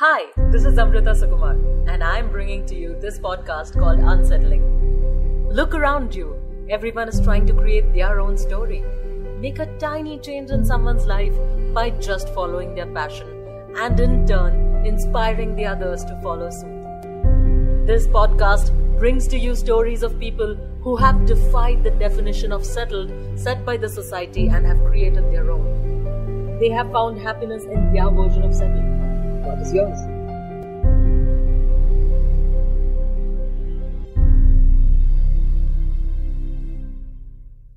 Hi, this is Amrita Sukumar, and I'm bringing to you this podcast called Unsettling. Look around you. Everyone is trying to create their own story. Make a tiny change in someone's life by just following their passion, and in turn, inspiring the others to follow suit. This podcast brings to you stories of people who have defied the definition of settled set by the society and have created their own. They have found happiness in their version of settled. Yours?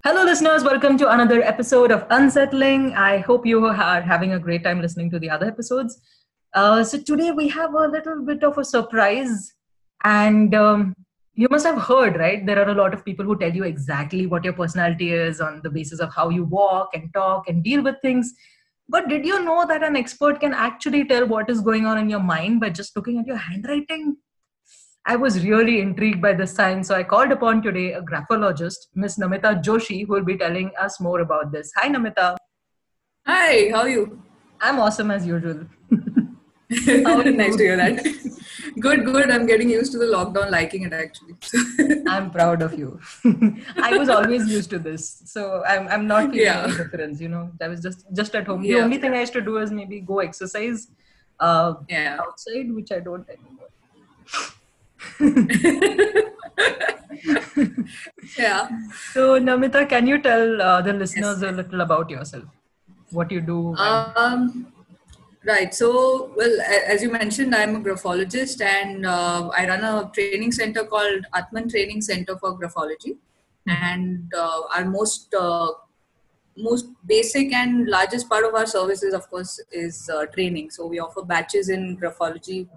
Hello, listeners. Welcome to another episode of Unsettling. I hope you are having a great time listening to the other episodes. Uh, so, today we have a little bit of a surprise, and um, you must have heard, right? There are a lot of people who tell you exactly what your personality is on the basis of how you walk and talk and deal with things. But did you know that an expert can actually tell what is going on in your mind by just looking at your handwriting? I was really intrigued by this science, so I called upon today a graphologist, Miss Namita Joshi, who will be telling us more about this. Hi, Namita. Hi, how are you? I'm awesome as usual. Nice to hear that. good, good. I'm getting used to the lockdown, liking it actually. I'm proud of you. I was always used to this, so I'm I'm not feeling Yeah. any difference. You know, I was just just at home. The Yeah. only thing I used to do is maybe go exercise uh, yeah. outside, which I don't anymore. Yeah. So, Namita, can you tell uh, the listeners a little about yourself? What you do? Um, right. So, well, as you mentioned, I'm a graphologist and uh, I run a training center called Aatman Training Center for Graphology. And uh, our most uh, most basic and largest part of our services, of course, is uh, training. So we offer batches in graphology,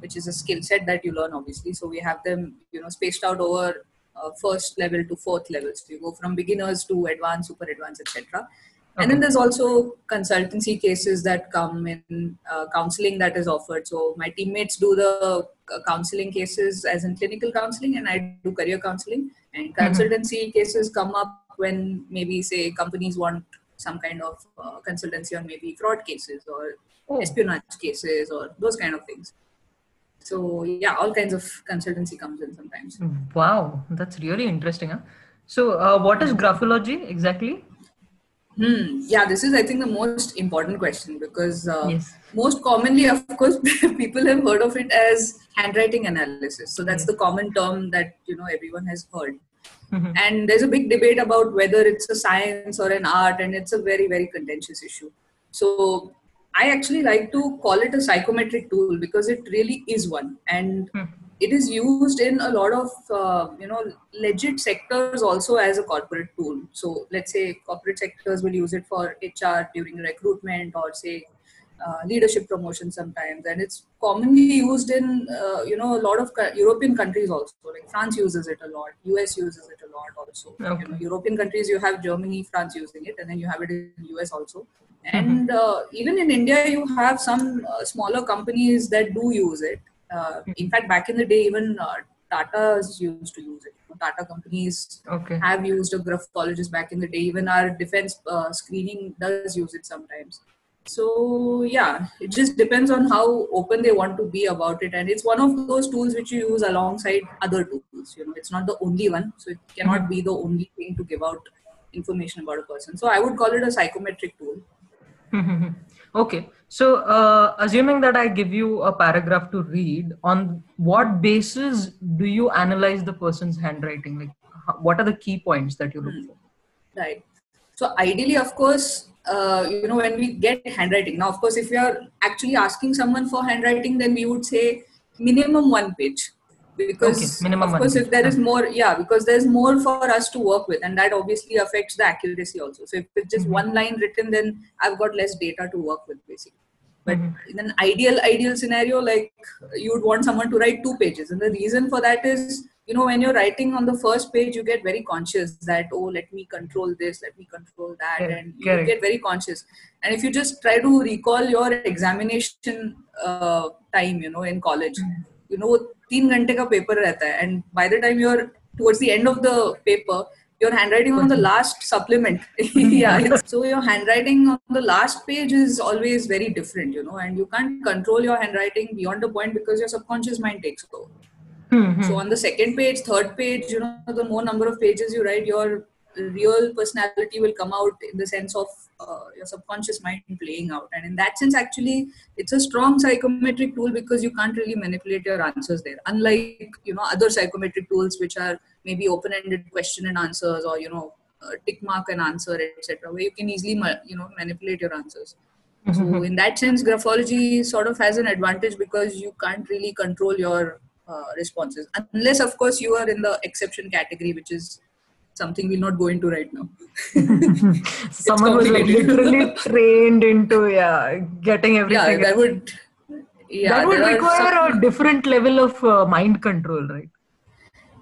which is a skill set that you learn, obviously. So we have them, you know, spaced out over uh, first level to fourth level. So you go from beginners to advanced, super advanced, etc. And then there's also consultancy cases that come in, uh, counseling that is offered. So my teammates do the uh, counseling cases as in clinical counseling, and I do career counseling. And consultancy cases come up when maybe say companies want some kind of uh, consultancy on maybe fraud cases or Oh. espionage cases or those kind of things. So yeah, all kinds of consultancy comes in sometimes. Wow, that's really interesting. Huh? So, uh, what is graphology exactly? Hmm. Yeah, this is I think the most important question because uh, Yes. most commonly, of course, people have heard of it as handwriting analysis. So that's the common term that you know everyone has heard. Mhm. And there's a big debate about whether it's a science or an art, and it's a very very contentious issue. So I actually like to call it a psychometric tool because it really is one, and Hmm. It is used in a lot of uh, you know legit sectors also as a corporate tool. So let's say corporate sectors will use it for hr during recruitment or say uh, leadership promotion sometimes. And it's commonly used in uh, you know a lot of co- european countries also. Like france uses it a lot. Us uses it a lot also. You know, european countries you have germany france using it and then you have it in us also. And uh, even in india you have some uh, smaller companies that do use it in fact, back in the day, even uh, Tata's used to use it. Tata companies Okay. have used a graphologist back in the day. Even our defense uh, screening does use it sometimes. So yeah, it just depends on how open they want to be about it, and it's one of those tools which you use alongside other tools. You know, it's not the only one, so it cannot be the only thing to give out information about a person. So I would call it a psychometric tool. Okay. So, uh, assuming that I give you a paragraph to read, on what basis do you analyze the person's handwriting? Like, what are the key points that you look for? Right. So ideally, of course, uh, you know, when we get handwriting, now, of course, if we are actually asking someone for handwriting, then we would say minimum one page. Because, Okay, of course, if there is more, yeah, because there's more for us to work with, and that obviously affects the accuracy also. So if it's just Mm-hmm. one line written, then I've got less data to work with, basically. But Mm-hmm. in an ideal, ideal scenario, like you would want someone to write two pages, and the reason for that is you know when you're writing on the first page you get very conscious that oh let me control this let me control that Correct, and you correct. get very conscious and if you just try to recall your examination uh, time you know in college you know तीन घंटे का paper रहता है and by the time you're towards the end of the paper your handwriting on the last supplement yeah it's- so your handwriting on the last page is always very different you know and you can't control your handwriting beyond a point because your subconscious mind takes over Hmm, so on the second page third page you know the more number of pages you write your real personality will come out in the sense of uh, your subconscious mind playing out. And in that sense actually it's a strong psychometric tool because you can't really manipulate your answers there. Unlike you know other psychometric tools which are maybe open-ended question and answers or you know uh, tick mark and answer etc where you can easily you know manipulate your answers. So in that sense graphology sort of has an advantage because you can't really control your uh, responses. Unless of course you are in the exception category which is something we'll not go into right now Someone was like literally trained into yeah getting everything. yeah that would yeah that would require some- a different level of uh, mind control, right?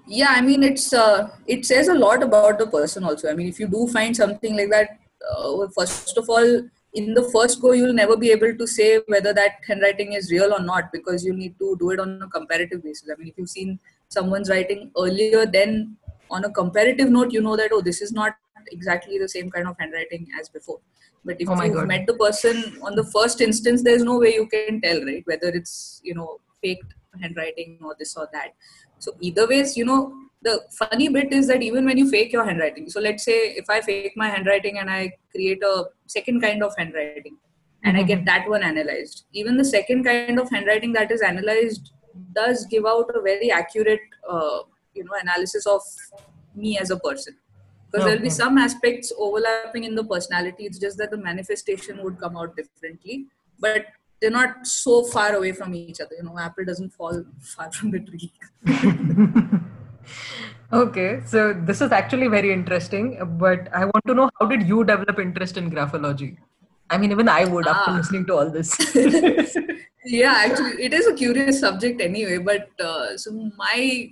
yeah i mean it's uh, it says a lot about the person also i mean if you do find something like that uh, first of all in the first go you'll never be able to say whether that handwriting is real or not because you need to do it on a comparative basis i mean if you've seen someone's writing earlier then on a comparative note you know that oh this is not exactly the same kind of handwriting as before. But if Oh you've God. met the person on the first instance there's no way you can tell right whether it's you know faked handwriting or this or that. So either ways you know the funny bit is that even when you fake your handwriting so let's say if i fake my handwriting and i create a second kind of handwriting and i get that one analyzed even the second kind of handwriting that is analyzed does give out a very accurate uh, you know analysis of me as a person because there'll be Okay. some aspects overlapping in the personality it's just that the manifestation would come out differently but they're not so far away from each other you know apple doesn't fall far from the tree Okay, so this is actually very interesting, but I want to know how did you develop interest in graphology? I mean, even I would after Ah. listening to all this. yeah actually it is a curious subject anyway but uh, so my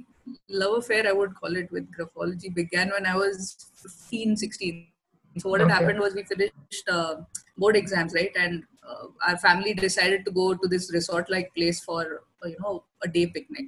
love affair i would call it with graphology began when i was 15 16 so what had Okay. happened was we finished uh, board exams right? And uh, our family decided to go to this resort like place for uh, you know a day picnic.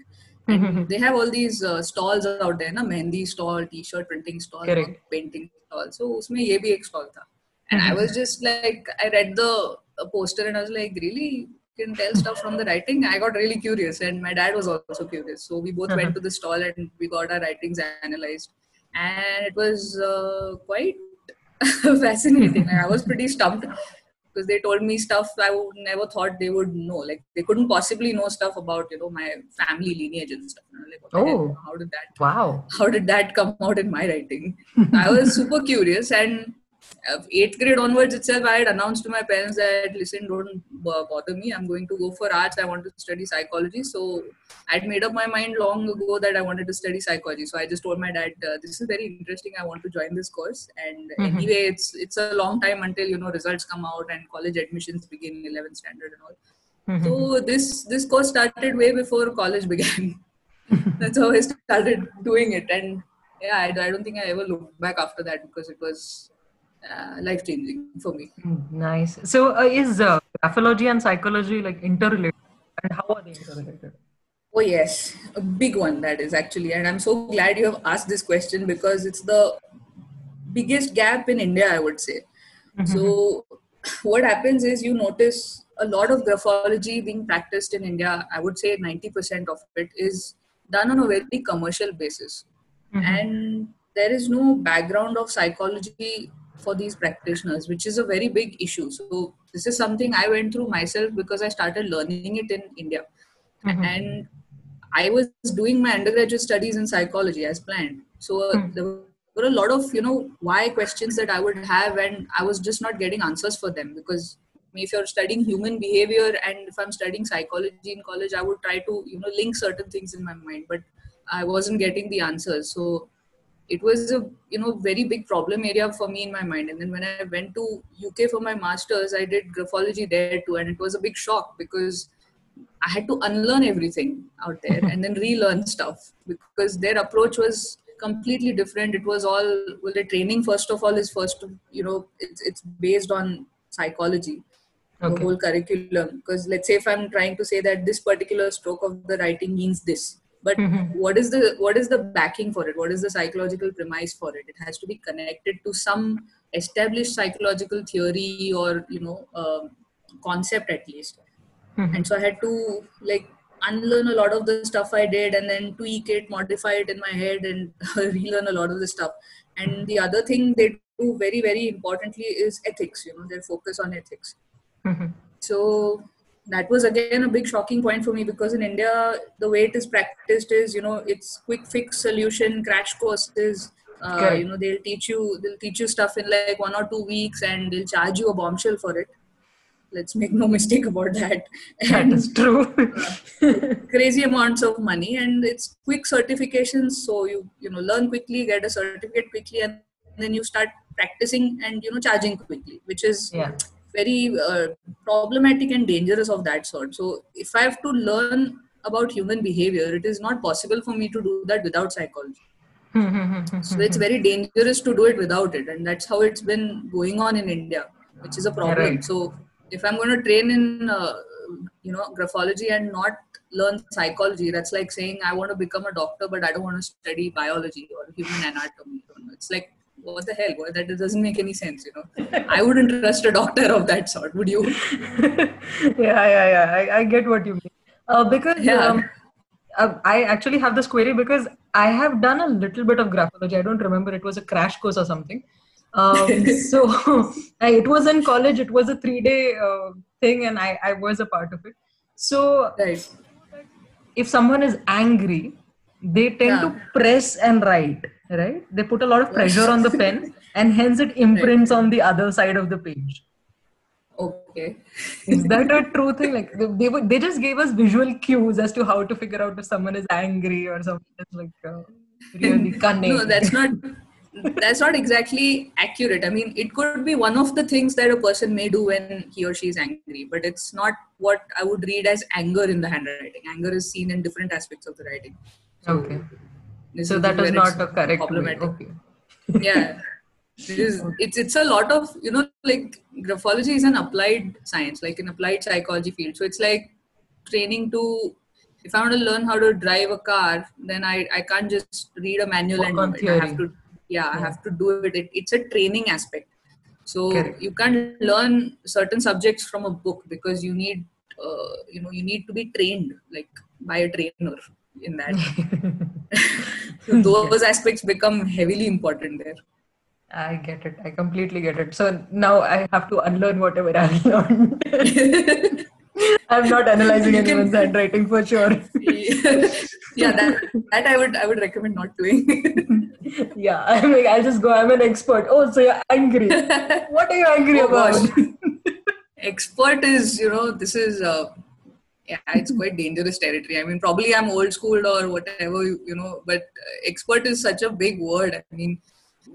And they have all these uh, stalls out there na? Mehndi stall t-shirt printing stall painting stall. So usme ye bhi ek stall tha. And i was just like i read the uh, poster and i was like really can tell stuff from the writing i got really curious and my dad was also curious so we both went to the stall and we got our writings analyzed and it was uh, quite fascinating Like, i was pretty stumped because they told me stuff i would never thought they would know like they couldn't possibly know stuff about you know my family lineage and stuff And like, hell? Oh. how did that wow. how did that come out in my writing? I was super curious, and eighth grade onwards itself, I had announced to my parents that listen, don't bother me. I'm going to go for arts. I want to study psychology. So I'd made up my mind long ago that I wanted to study psychology. So I just told my dad, uh, "This is very interesting. I want to join this course." And anyway, it's it's a long time until you know results come out and college admissions begin, 11th standard and all. So this this course started way before college began. That's how I started doing it, and yeah, I, I don't think I ever looked back after that because it was life changing for me. Mm, Nice. So, uh, is uh, graphology and psychology like interrelated? And how are they interrelated? Oh yes, a big one that is actually, and I'm so glad you have asked this question because it's the biggest gap in India, I would say. So, what happens is you notice a lot of graphology being practiced in India. I would say 90% of it is done on a very commercial basis, and there is no background of psychology for these practitioners, which is a very big issue. So, this is something I went through myself because I started learning it in India and I was doing my undergraduate studies in psychology as planned. So uh, there were a lot of you know why questions that I would have, and I was just not getting answers for them because if you're studying human behavior and if I'm studying psychology in college, I would try to you know link certain things in my mind, but I wasn't getting the answers. So it was a you know very big problem area for me in my mind. And then when I went to UK for my masters, I did graphology there too, and it was a big shock because I had to unlearn everything out there and then relearn stuff because their approach was completely different. It was all well, the training first of all is first, you know, it's it's based on psychology, the whole curriculum. Because let's say if I'm trying to say that this particular stroke of the writing means this, but mm-hmm. what is the what is the backing for it? What is the psychological premise for it? It has to be connected to some established psychological theory or you know um, concept at least. Mm-hmm. And so i had to like unlearn a lot of the stuff i did and then tweak it modify it in my head and relearn a lot of the stuff. And the other thing they do very very importantly is ethics you know their focus on ethics. Mm-hmm. So that was again a big shocking point for me because in India, the way it is practiced is, you know, it's quick fix solution, crash courses. Uh, you know, they'll teach you, they'll teach you stuff in like one or two weeks, and they'll charge you a bombshell for it. Let's make no mistake about that. And, that is true. uh, crazy amounts of money, and it's quick certifications. So you you know learn quickly, get a certificate quickly, and then you start practicing and you know charging quickly, which is yeah very uh, problematic and dangerous of that sort. So if i have to learn about human behavior it is not possible for me to do that without psychology. So it's very dangerous to do it without it and that's how it's been going on in india which is a problem. Right. so if i'm going to train in uh, you know graphology and not learn psychology that's like saying i want to become a doctor but i don't want to study biology or human anatomy. It's like what the hell? That doesn't make any sense, you know. I wouldn't trust a doctor of that sort, would you? yeah, yeah, yeah. I, I get what you mean. Uh, because yeah. um, uh, I actually have this query because I have done a little bit of graphology. I don't remember. It was a crash course or something. Um, so it was in college. It was a three-day uh, thing, and I, I was a part of it. So right. if someone is angry, they tend yeah. to press and write right? They put a lot of pressure on the pen and hence it imprints on the other side of the page. Okay. Is that a true thing? Like they, they, they just gave us visual cues as to how to figure out if someone is angry or something is like uh, really cunning. no that's not that's not exactly accurate. I mean it could be one of the things that a person may do when he or she is angry but it's not what i would read as anger in the handwriting. Anger is seen in different aspects of the writing. So, okay so that is not a correct problematic. Okay. yeah. It is, it's it's a lot of you know like graphology is an applied science like an applied psychology field so it's like training to if i want to learn how to drive a car then i i can't just read a manual and i have to yeah, yeah, i have to do it, it it's a training aspect so Correct. you can't learn certain subjects from a book because you need uh, you know you need to be trained like by a trainer in that. So those aspects become heavily important there. I get it. I completely get it. So now i have to unlearn whatever i've learned. I'm not analyzing you anyone's can, handwriting for sure. Yeah that, that i would i would recommend not doing. Yeah i mean i'll just go i'm an expert. Oh so you're angry. What are you angry oh, about? expert is you know this is uh, yeah it's quite dangerous territory. I mean probably i'm old school or whatever you know but uh, expert is such a big word. I mean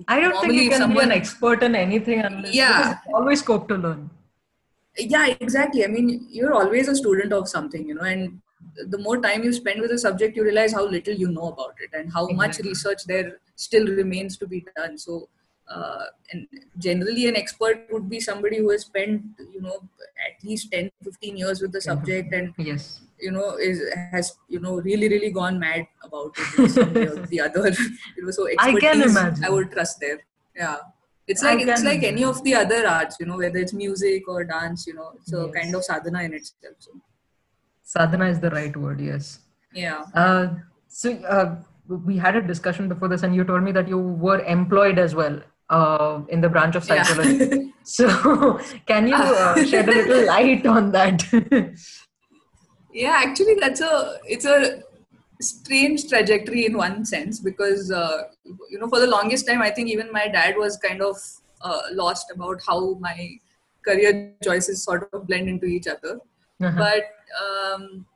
i don't think you can someone, be an expert in anything unless yeah. always scope to learn. Yeah exactly. I mean you're always a student of something you know and the more time you spend with a subject you realize how little you know about it and how exactly. much research there still remains to be done. So uh, and generally an expert would be somebody who has spent you know at least 10 15 years with the subject and yes. you know is has you know really really gone mad about it the other. You know so i can imagine. I would trust there. Yeah. It's like it's like any of the other arts you know whether it's music or dance you know it's a yes. kind of sadhana in itself so. Sadhana is the right word yes. Yeah. Uh, so uh, we had a discussion before this and you told me that you were employed as well uh, in the branch of psychology. Yeah. so, can you uh, shed a little light on that? yeah, actually, that's a it's a strange trajectory in one sense because uh, you know for the longest time I think even my dad was kind of uh, lost about how my career choices sort of blend into each other. Uh-huh. But um,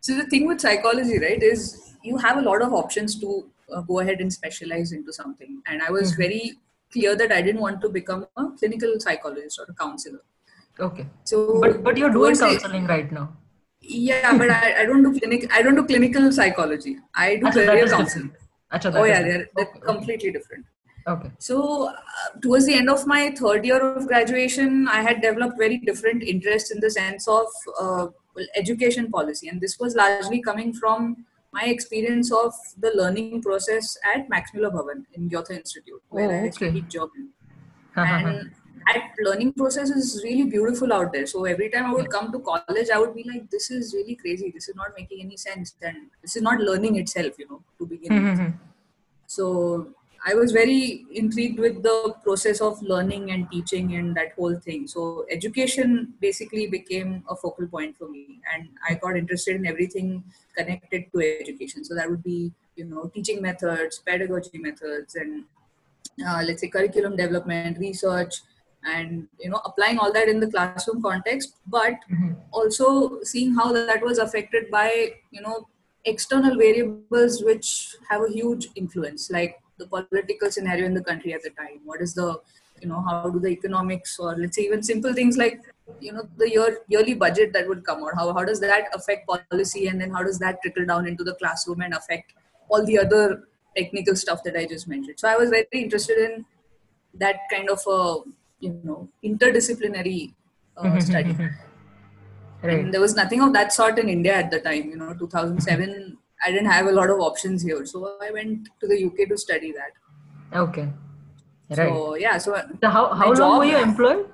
so the thing with psychology, right, is you have a lot of options to uh, go ahead and specialize into something. And I was mm-hmm. very clear that I didn't want to become a clinical psychologist or a counselor. Okay. So, but but you're doing counseling right now. Yeah, but I, I don't do clinic. I don't do clinical psychology. I do Achha, career counseling. Achha, oh yeah, they're, they're okay. completely different. Okay. So, uh, towards the end of my third year of graduation, I had developed very different interests in the sense of uh, well, education policy, and this was largely coming from my experience of the learning process at Max Muller Bhavan in Goethe Institute, where Oh, I okay. studied German. and that learning process is really beautiful out there. So every time I would come to college, I would be like, "This is really crazy. This is not making any sense, and this is not learning itself, you know, to begin with." Mhm. So I was very intrigued with the process of learning and teaching and that whole thing. So education basically became a focal point for me, and I got interested in everything connected to education. So that would be, you know, teaching methods, pedagogy methods, and uh, let's say curriculum development, research, and you know, applying all that in the classroom context, but Mhm. also seeing how that was affected by you know external variables which have a huge influence like the political scenario in the country at the time what is the you know how do the economics or let's say even simple things like you know the year yearly budget that would come out how, how does that affect policy and then how does that trickle down into the classroom and affect all the other technical stuff that i just mentioned so i was very interested in that kind of a you know interdisciplinary uh, study Right. and there was nothing of that sort in India at the time. You know, 2007, I didn't have a lot of options here, so I went to the UK to study that. Okay. Right. So yeah, so So how how long job- were you employed?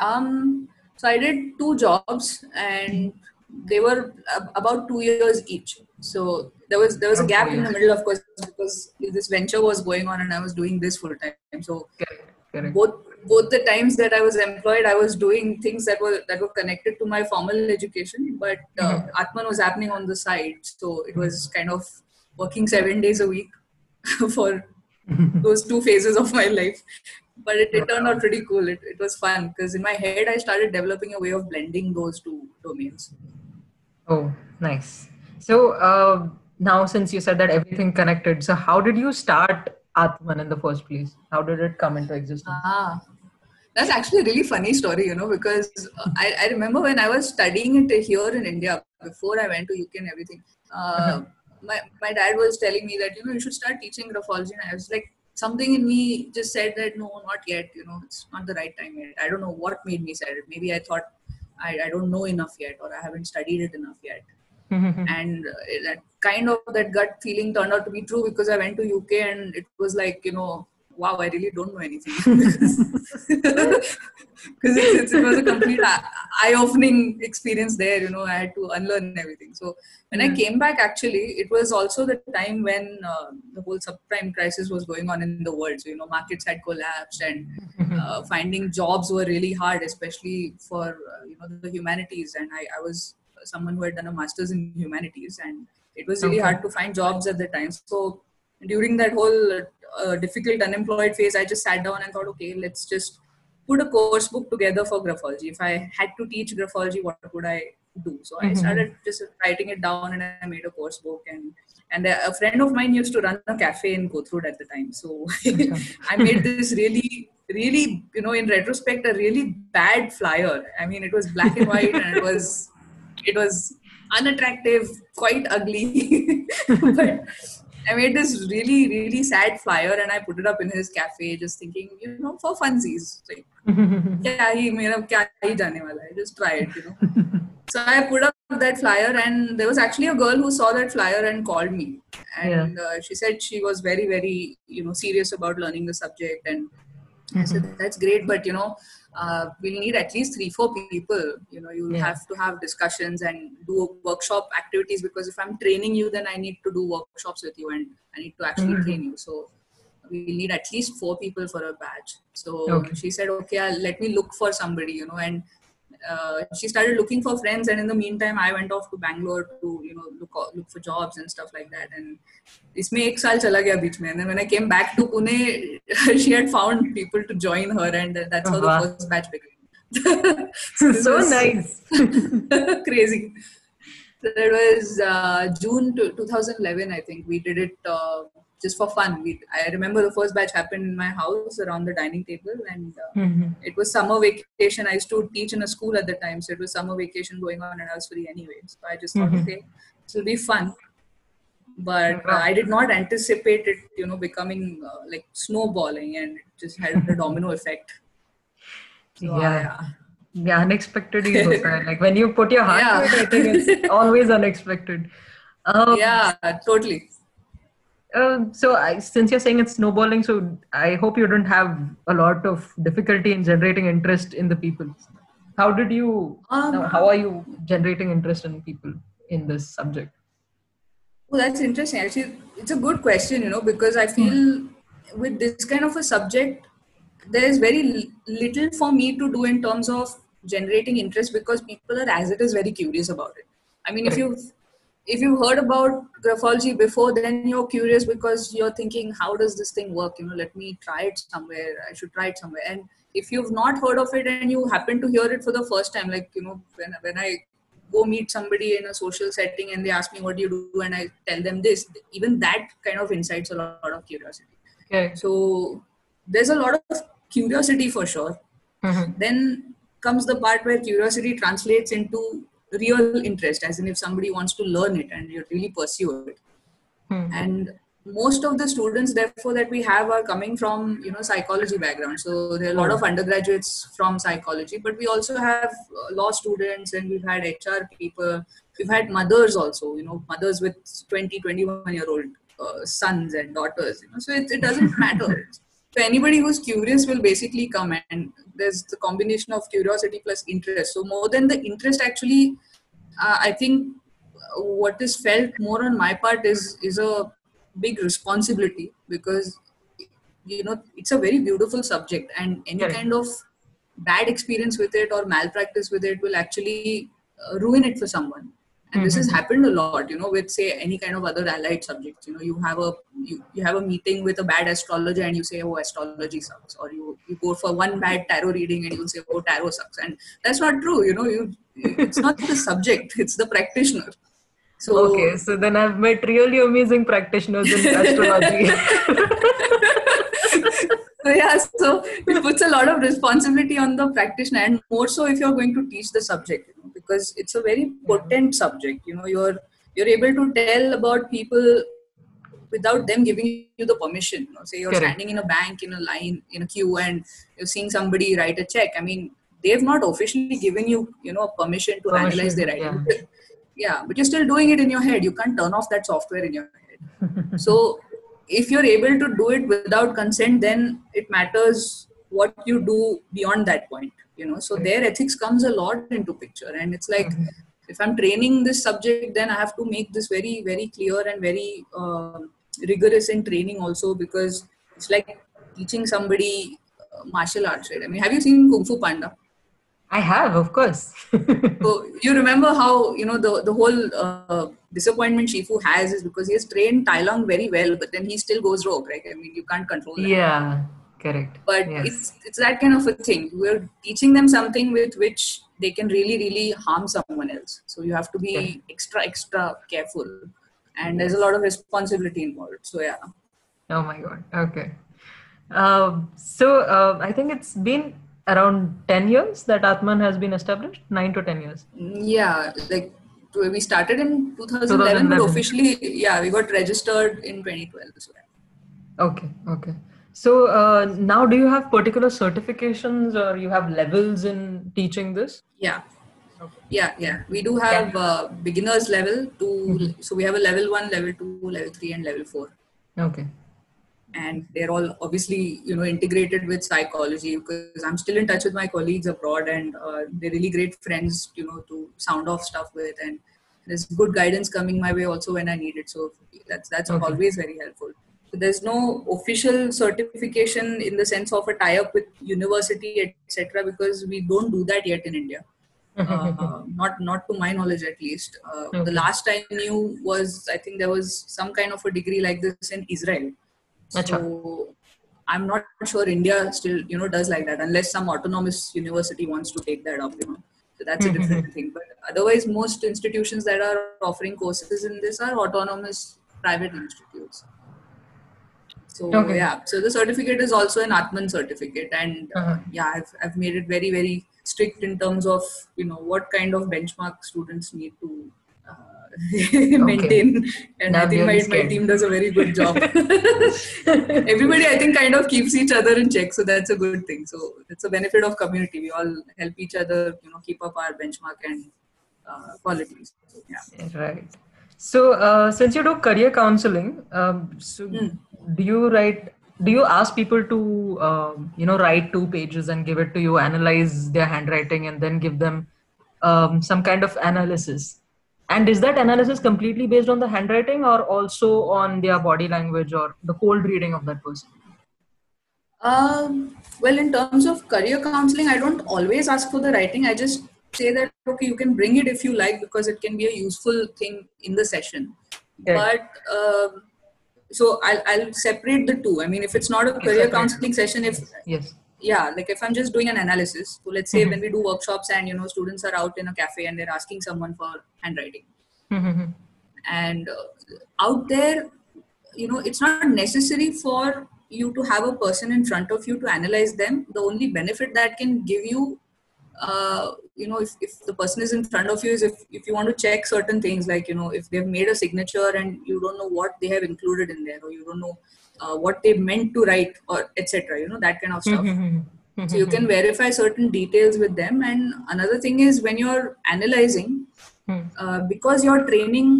um, so I did two jobs, and they were ab- about two years each. So there was there was a Oh, gap in the middle, of course, because this venture was going on, and I was doing this full time. So Correct. Correct. both both the times that I was employed, I was doing things that were that were connected to my formal education, but uh, Mhm. Aatman was happening on the side, so it was kind of working seven days a week for those two phases of my life. But it, it turned out pretty cool. It, it was fun because in my head, I started developing a way of blending those two domains. Oh, nice. So uh, now, since you said that everything connected, so how did you start Aatman in the first place? How did it come into existence? Ah, that's actually a really funny story, you know, because I, I remember when I was studying it here in India before I went to UK and everything. Uh, my my dad was telling me that you know you should start teaching graphology, and I was like something in me just said that no, not yet. You know, it's not the right time yet. I don't know what made me say it. Maybe I thought I, I don't know enough yet, or I haven't studied it enough yet and uh, that kind of that gut feeling turned out to be true because I went to UK and it was like you know wow I really don't know anything. Because it, it, was a complete eye opening experience there you know I had to unlearn everything. So when I Mm. came back actually it was also the time when uh, the whole subprime crisis was going on in the world. So you know markets had collapsed and uh, finding jobs were really hard especially for uh, you know the humanities. And I, I was someone who had done a master's in humanities and it was really Okay. hard to find jobs at the time. So during that whole uh, difficult unemployed phase i just sat down and thought okay let's just put a course book together for graphology. If i had to teach graphology what would i do? So i Mhm. started just writing it down and i made a course book. And and a friend of mine used to run a cafe in Kothrud at the time. So i made this really really you know in retrospect a really bad flyer. I mean it was black and white and it was it was unattractive quite ugly. But i made this really really sad flyer and i put it up in his cafe just thinking you know for funsies. Like yeah he mera kya hi jane wala hai just try it you know. So i put up that flyer and there was actually a girl who saw that flyer and called me. And uh, she said she was very very you know serious about learning the subject and I said that's great, but you know, uh, we'll need at least three, four people. You know, you Yeah. have to have discussions and do workshop activities because if I'm training you, then I need to do workshops with you and I need to actually Mhm. train you. So we need at least four people for a batch. So Okay. she said, okay, I'll, let me look for somebody. You know, and uh, she started looking for friends, and in the meantime, I went off to Bangalore to you know look look for jobs and stuff like that. And इसमें एक साल चला गया बीच में and then when I came back to Pune she had found people to join her and that's how Oh, wow. the first batch began This so was nice. crazy so it was uh, June to 2011 I think we did it uh, just for fun we, I remember the first batch happened in my house around the dining table and uh, Mhm. it was summer vacation I used to teach in a school at the time so it was summer vacation going on and I was free anyway so I just thought Mhm. okay this will be fun but uh, I did not anticipate it, you know, becoming uh, like snowballing, and it just had a domino effect. So, Yeah. Yeah, unexpected is also like when you put your heart to it, I think it's always unexpected. Um, yeah, totally. Uh, so I, since you're saying it's snowballing, so I hope you don't have a lot of difficulty in generating interest in the people. How did you? Um, how are you generating interest in people in this subject? Well, that's interesting. Actually, it's a good question, you know, because I feel with this kind of a subject, there is very little for me to do in terms of generating interest because people are as it is very curious about it. I mean, if you've if you've heard about graphology before, then you're curious because you're thinking, how does this thing work? You know, let me try it somewhere. I should try it somewhere. And if you've not heard of it and you happen to hear it for the first time, like you know, when when I go meet somebody in a social setting and they ask me what do you do and i tell them this even that kind of incites a lot, of curiosity okay so there's a lot of curiosity for sure mm-hmm. then comes the part where curiosity translates into real interest as in if somebody wants to learn it and you really pursue it. Mm-hmm. and most of the students therefore that we have are coming from you know psychology background. So there are a lot of undergraduates from psychology but we also have uh, law students and we've had hr people. We've had mothers also you know mothers with 20 21 year old uh, sons and daughters you know. So it, it doesn't matter so anybody who's curious will basically come and there's the combination of curiosity plus interest. So more than the interest actually uh, i think what is felt more on my part is is a big responsibility because you know it's a very beautiful subject and any kind of bad experience with it or malpractice with it will actually uh, ruin it for someone and this has Mhm. happened a lot you know with say any kind of other allied subjects. You know you have a you, you have a meeting with a bad astrologer and you say oh astrology sucks. Or you you go for one bad tarot reading and you'll say oh tarot sucks. And that's not true you know you it's not the subject it's the practitioner. So okay so then i've met really amazing practitioners in astrology yeah so it puts a lot of responsibility on the practitioner and more so if you're going to teach the subject you know, because it's a very potent subject you know you're you're able to tell about people without them giving you the permission you know say you're Correct. standing in a bank in a line in a queue and you're seeing somebody write a check i mean they've not officially given you you know permission to Permission, analyze their writing yeah. yeah but you're still doing it in your head you can't turn off that software in your head so if you're able to do it without consent then it matters what you do beyond that point you know. So their ethics comes a lot into picture. And it's like if i'm training this subject then i have to make this very very clear and very uh, rigorous in training also because it's like teaching somebody uh, martial arts right? I mean have you seen kung fu panda i have of course so you remember how you know the the whole uh, disappointment Shifu has is because he has trained Tai Lung very well, but then he still goes rogue. Right? I mean, you can't control that. yeah correct But yes. it's it's that kind of a thing. We're teaching them something with which they can really really harm someone else. So you have to be Okay. extra extra careful, and there's a lot of responsibility involved. So yeah. Oh my god. Okay. Um, so uh, I think it's been around 10 years that Aatman has been established, 9 to 10 years. Yeah, like we started in 2011, but 2011. officially, yeah, we got registered in 2012 as well. Okay. Okay. So uh, now do you have particular certifications or you have levels in teaching this? Yeah. Okay. Yeah, yeah. We do have uh, beginners level to, so we have a level one, level two, level three, and level four. Okay. And they're all obviously, you know, integrated with psychology because I'm still in touch with my colleagues abroad and uh, they're really great friends, you know, to sound off stuff with. And there's good guidance coming my way also when I need it. So that's, that's Okay. always very helpful. So there's no official certification in the sense of a tie-up with university, etc., because we don't do that yet in India. uh, not not to my knowledge at least. Uh, Okay. The last I knew was I think there was some kind of a degree like this in Israel. So I'm not sure India still you know does like that unless some autonomous university wants to take that up. You know, so that's a different thing. But otherwise, most institutions that are offering courses in this are autonomous private institutes. So Okay. yeah, so the certificate is also an Aatman certificate, and uh, Uh-huh. yeah, I've I've made it very very strict in terms of you know what kind of benchmark students need to uh, maintain, and Now I think my, my team does a very good job. Everybody, I think, kind of keeps each other in check, so that's a good thing. So it's a benefit of community. We all help each other, you know, keep up our benchmark and uh, qualities. So, yeah. Right. So, uh, since you do career counseling, um, so Mm. do you write? Do you ask people to, um, you know, write two pages and give it to you, analyze their handwriting, and then give them um, some kind of analysis? And is that analysis completely based on the handwriting, or also on their body language or the cold reading of that person? Um, well, in terms of career counseling, I don't always ask for the writing. I just say that okay, you can bring it if you like because it can be a useful thing in the session. Okay. But um so I'll, I'll separate the two. I mean, if it's not a career separate. counseling session, if Yes. Yeah, like if I'm just doing an analysis, so let's say Mhm. when we do workshops and you know students are out in a cafe and they're asking someone for handwriting, Mhm. and uh, out there you know it's not necessary for you to have a person in front of you to analyze them the only benefit that can give you uh, you know if, if the person is in front of you is if, if you want to check certain things like you know if they've made a signature and you don't know what they have included in there or you don't know uh, what they meant to write or etc you know that kind of stuff Mhm. so you can verify certain details with them and another thing is when you're analyzing Mhm. uh, because you're training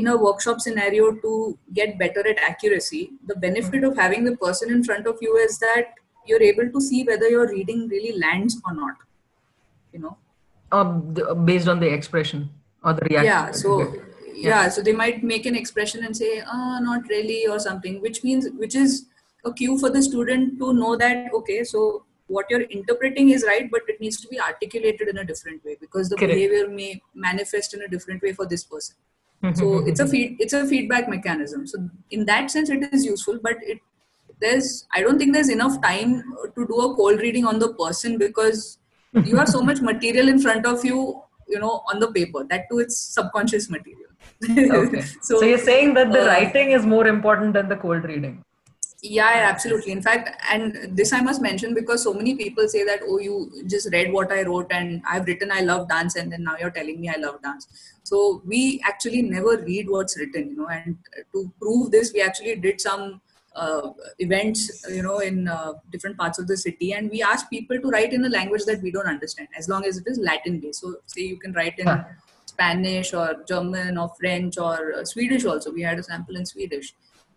in a workshop scenario to get better at accuracy the benefit of having the person in front of you is that you're able to see whether your reading really lands or not you know Um, based on the expression or the reaction. yeah so. Yeah. So they might make an expression and say ah not really or something which means which is a cue for the student to know that okay so what you're interpreting is right but it needs to be articulated in a different way because the Correct. behavior may manifest in a different way for this person. So it's a feed it's a feedback mechanism. So in that sense it is useful but it there's i don't think there's enough time to do a cold reading on the person because you have so much material in front of you you know on the paper that too it's subconscious material okay. so, you're saying that the uh, writing is more important than the cold reading. yeah, absolutely. In fact, and this I must mention because so many people say that, oh, you just read what I wrote and I've written I love dance, and then now you're telling me I love dance. So we actually never read what's written, you know. And to prove this, we actually did some uh, events, you know, in uh, different parts of the city, and we ask people to write in a language that we don't understand, as long as it is Latin based. So, say you can write in Huh. Spanish or German or French or uh, Swedish also. We had a sample in Swedish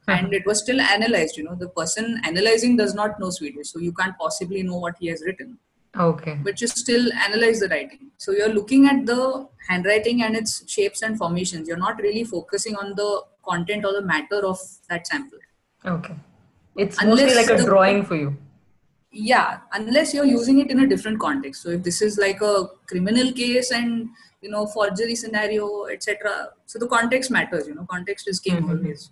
and it was still analyzed you know the person analyzing does not know swedish so you can't possibly know what he has written Okay. but you still analyze the writing so you're looking at the handwriting and its shapes and formations you're not really focusing on the content or the matter of that sample Okay. It's Unless mostly like a drawing for you. yeah unless you're using it in a different context so if this is like a criminal case and you know forgery scenario etc so the context matters you know context is king Mhm. always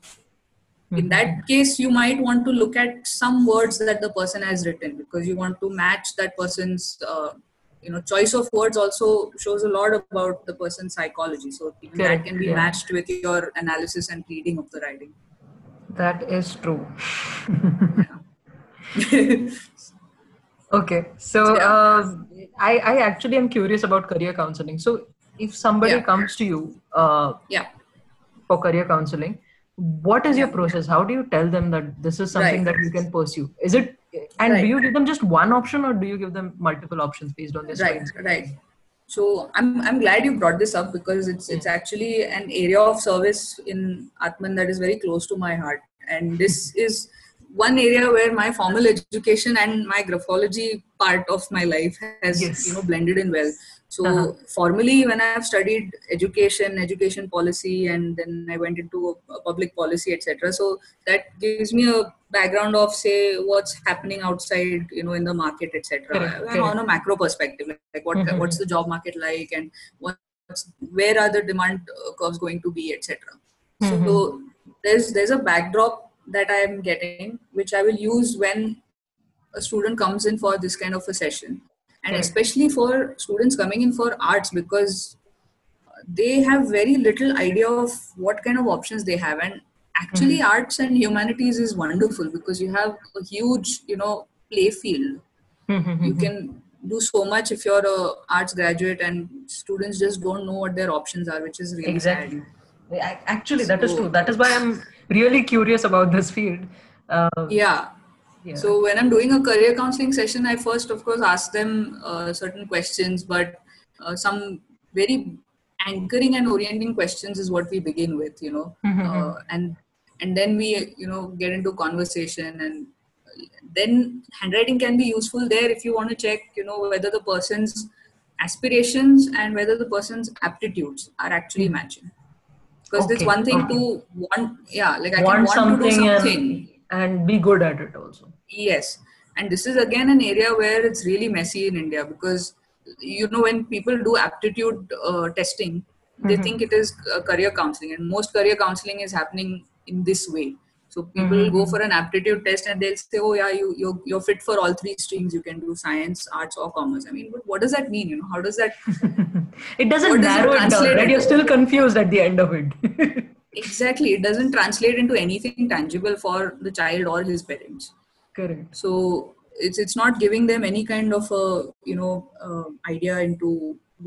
in that case you might want to look at some words that the person has written because you want to match that person's uh, you know choice of words also shows a lot about the person's psychology so that can be yeah. matched with your analysis and reading of the writing That is true. okay. So uh, I, I actually am curious about career counseling. So if somebody Yeah. comes to you uh, yeah for career counseling, what is your process? How do you tell them that this is something Right. that you can pursue? Is it and Right. do you give them just one option or do you give them multiple options based on their right right so i'm i'm glad you brought this up because it's it's hmm. actually an area of service in Aatman that is very close to my heart. And this hmm. is one area where my formal education and my graphology part of my life has Yes. you know blended in well so Uh-huh. formally when i have studied education education policy and then i went into uh, public policy etc so that gives me a background of say what's happening outside you know in the market etc correct. on a macro perspective like, like what Mhm. what's the job market like and what's where are the demand uh, curves going to be etc Mhm. so there's there's a backdrop that i am getting which i will use when a student comes in for this kind of a session and Correct. especially for students coming in for arts because they have very little idea of what kind of options they have and actually hmm. arts and humanities is wonderful because you have a huge you know play field hmm, hmm, you can do so much if you're a arts graduate and students just don't know what their options are which is really Exactly. Ac- Actually, that is true. That is why I'm really curious about this field. Uh, yeah yeah. So when I'm doing a career counseling session, I first, of course, ask them uh, certain questions, but uh, some very anchoring and orienting questions is what we begin with you know Mhm. uh, and and then we you know get into conversation and then handwriting can be useful there if you want to check you know whether the person's aspirations and whether the person's aptitudes are actually matching because it's one thing okay. to want yeah like i want can want to do something something and, and be good at it also. Yes, and this is again an area where it's really messy in India because you know when people do aptitude uh, testing, they Mhm. think it is uh, career counseling, and most career counseling is happening in this way. So people Mhm. go for an aptitude test and they'll say, "Oh yeah, you you're, you're fit for all three streams. You can do science, arts, or commerce." I mean, but what does that mean? You know, how does that it doesn't What does narrow it, down, right? You're still confused at the end of it. exactly? It doesn't translate into anything tangible for the child or his parents. Correct. so it's it's not giving them any kind of a you know uh, idea into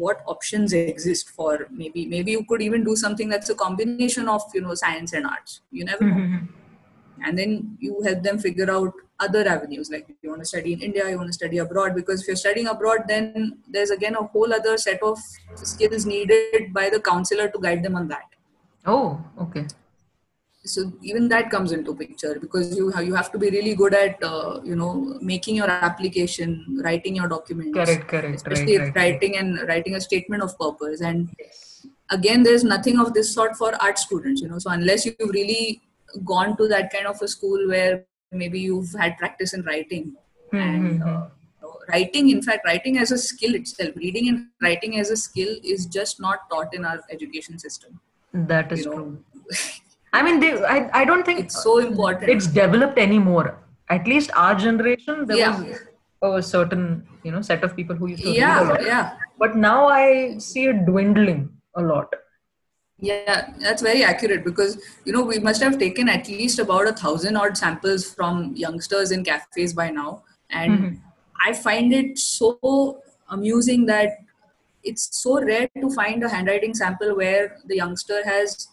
what options exist for maybe maybe you could even do something that's a combination of you know science and arts you never know Mhm. and then you help them figure out other avenues like you want to study in india you want to study abroad because if you're studying abroad then there's again a whole other set of skills needed by the counselor to guide them on that Oh, okay. So even that comes into picture because you have, you have to be really good at uh, you know making your application writing your documents Correct, correct. especially right, right, right. writing and writing a statement of purpose and again there's nothing of this sort for art students you know so unless you've really gone to that kind of a school where maybe you've had practice in writing and Mhm. uh, writing in fact writing as a skill itself reading and writing as a skill is just not taught in our education system That is you know. true. I mean, they, I, I don't think it's so important it's developed anymore. At least our generation, there Yeah. was a certain you know set of people who used to read a yeah lot. yeah But now I see it dwindling a lot. Yeah, that's very accurate because you know we must have taken at least about a thousand odd samples from youngsters in cafes by now, and Mhm. I find it so amusing that it's so rare to find a handwriting sample where the youngster has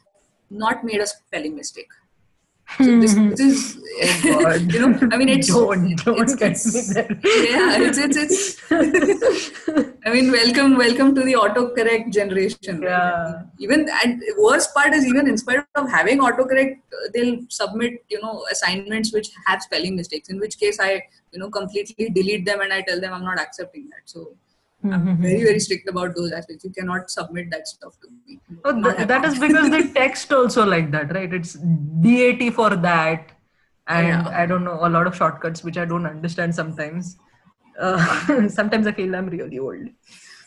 not made a spelling mistake. Hmm, so this, hmm. this is, Oh you know, I mean, it's don't don't it's- get it's- yeah, it's it's it's. I mean, welcome, welcome to the autocorrect generation. Yeah. Even and worst part is even in spite of having autocorrect, they'll submit you know assignments which have spelling mistakes. In which case, I you know completely delete them and I tell them I'm not accepting that. So I'm very very strict about those aspects. You cannot submit that stuff to me. Oh, th- that is because the text also like that, right? It's DAT for that, and Yeah. I don't know a lot of shortcuts which I don't understand sometimes. Uh, sometimes I feel I'm really old.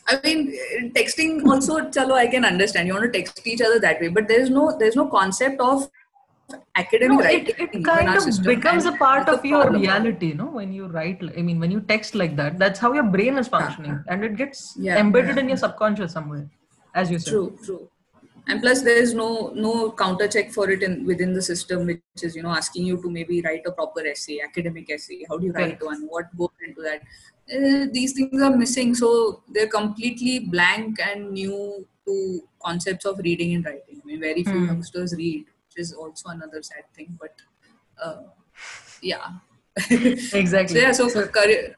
I mean, texting also, chalo, I can understand. You want to text each other that way, but there's no there's no concept of academic No, it, writing. it in kind of system, becomes a part of your problem. reality, you know, when you write. I mean, when you text like that, that's how your brain is functioning, and it gets Yeah, embedded yeah. in your subconscious somewhere, as you said. True, true. And plus, there's no no counter check for it in within the system, which is you know asking you to maybe write a proper essay, academic essay. How do you write Correct. one? What goes into that? Uh, these things are missing, so they're completely blank and new to concepts of reading and writing. I mean, very few Hmm. youngsters read, which is also another sad thing. But uh, yeah. Exactly. so yeah, so for career,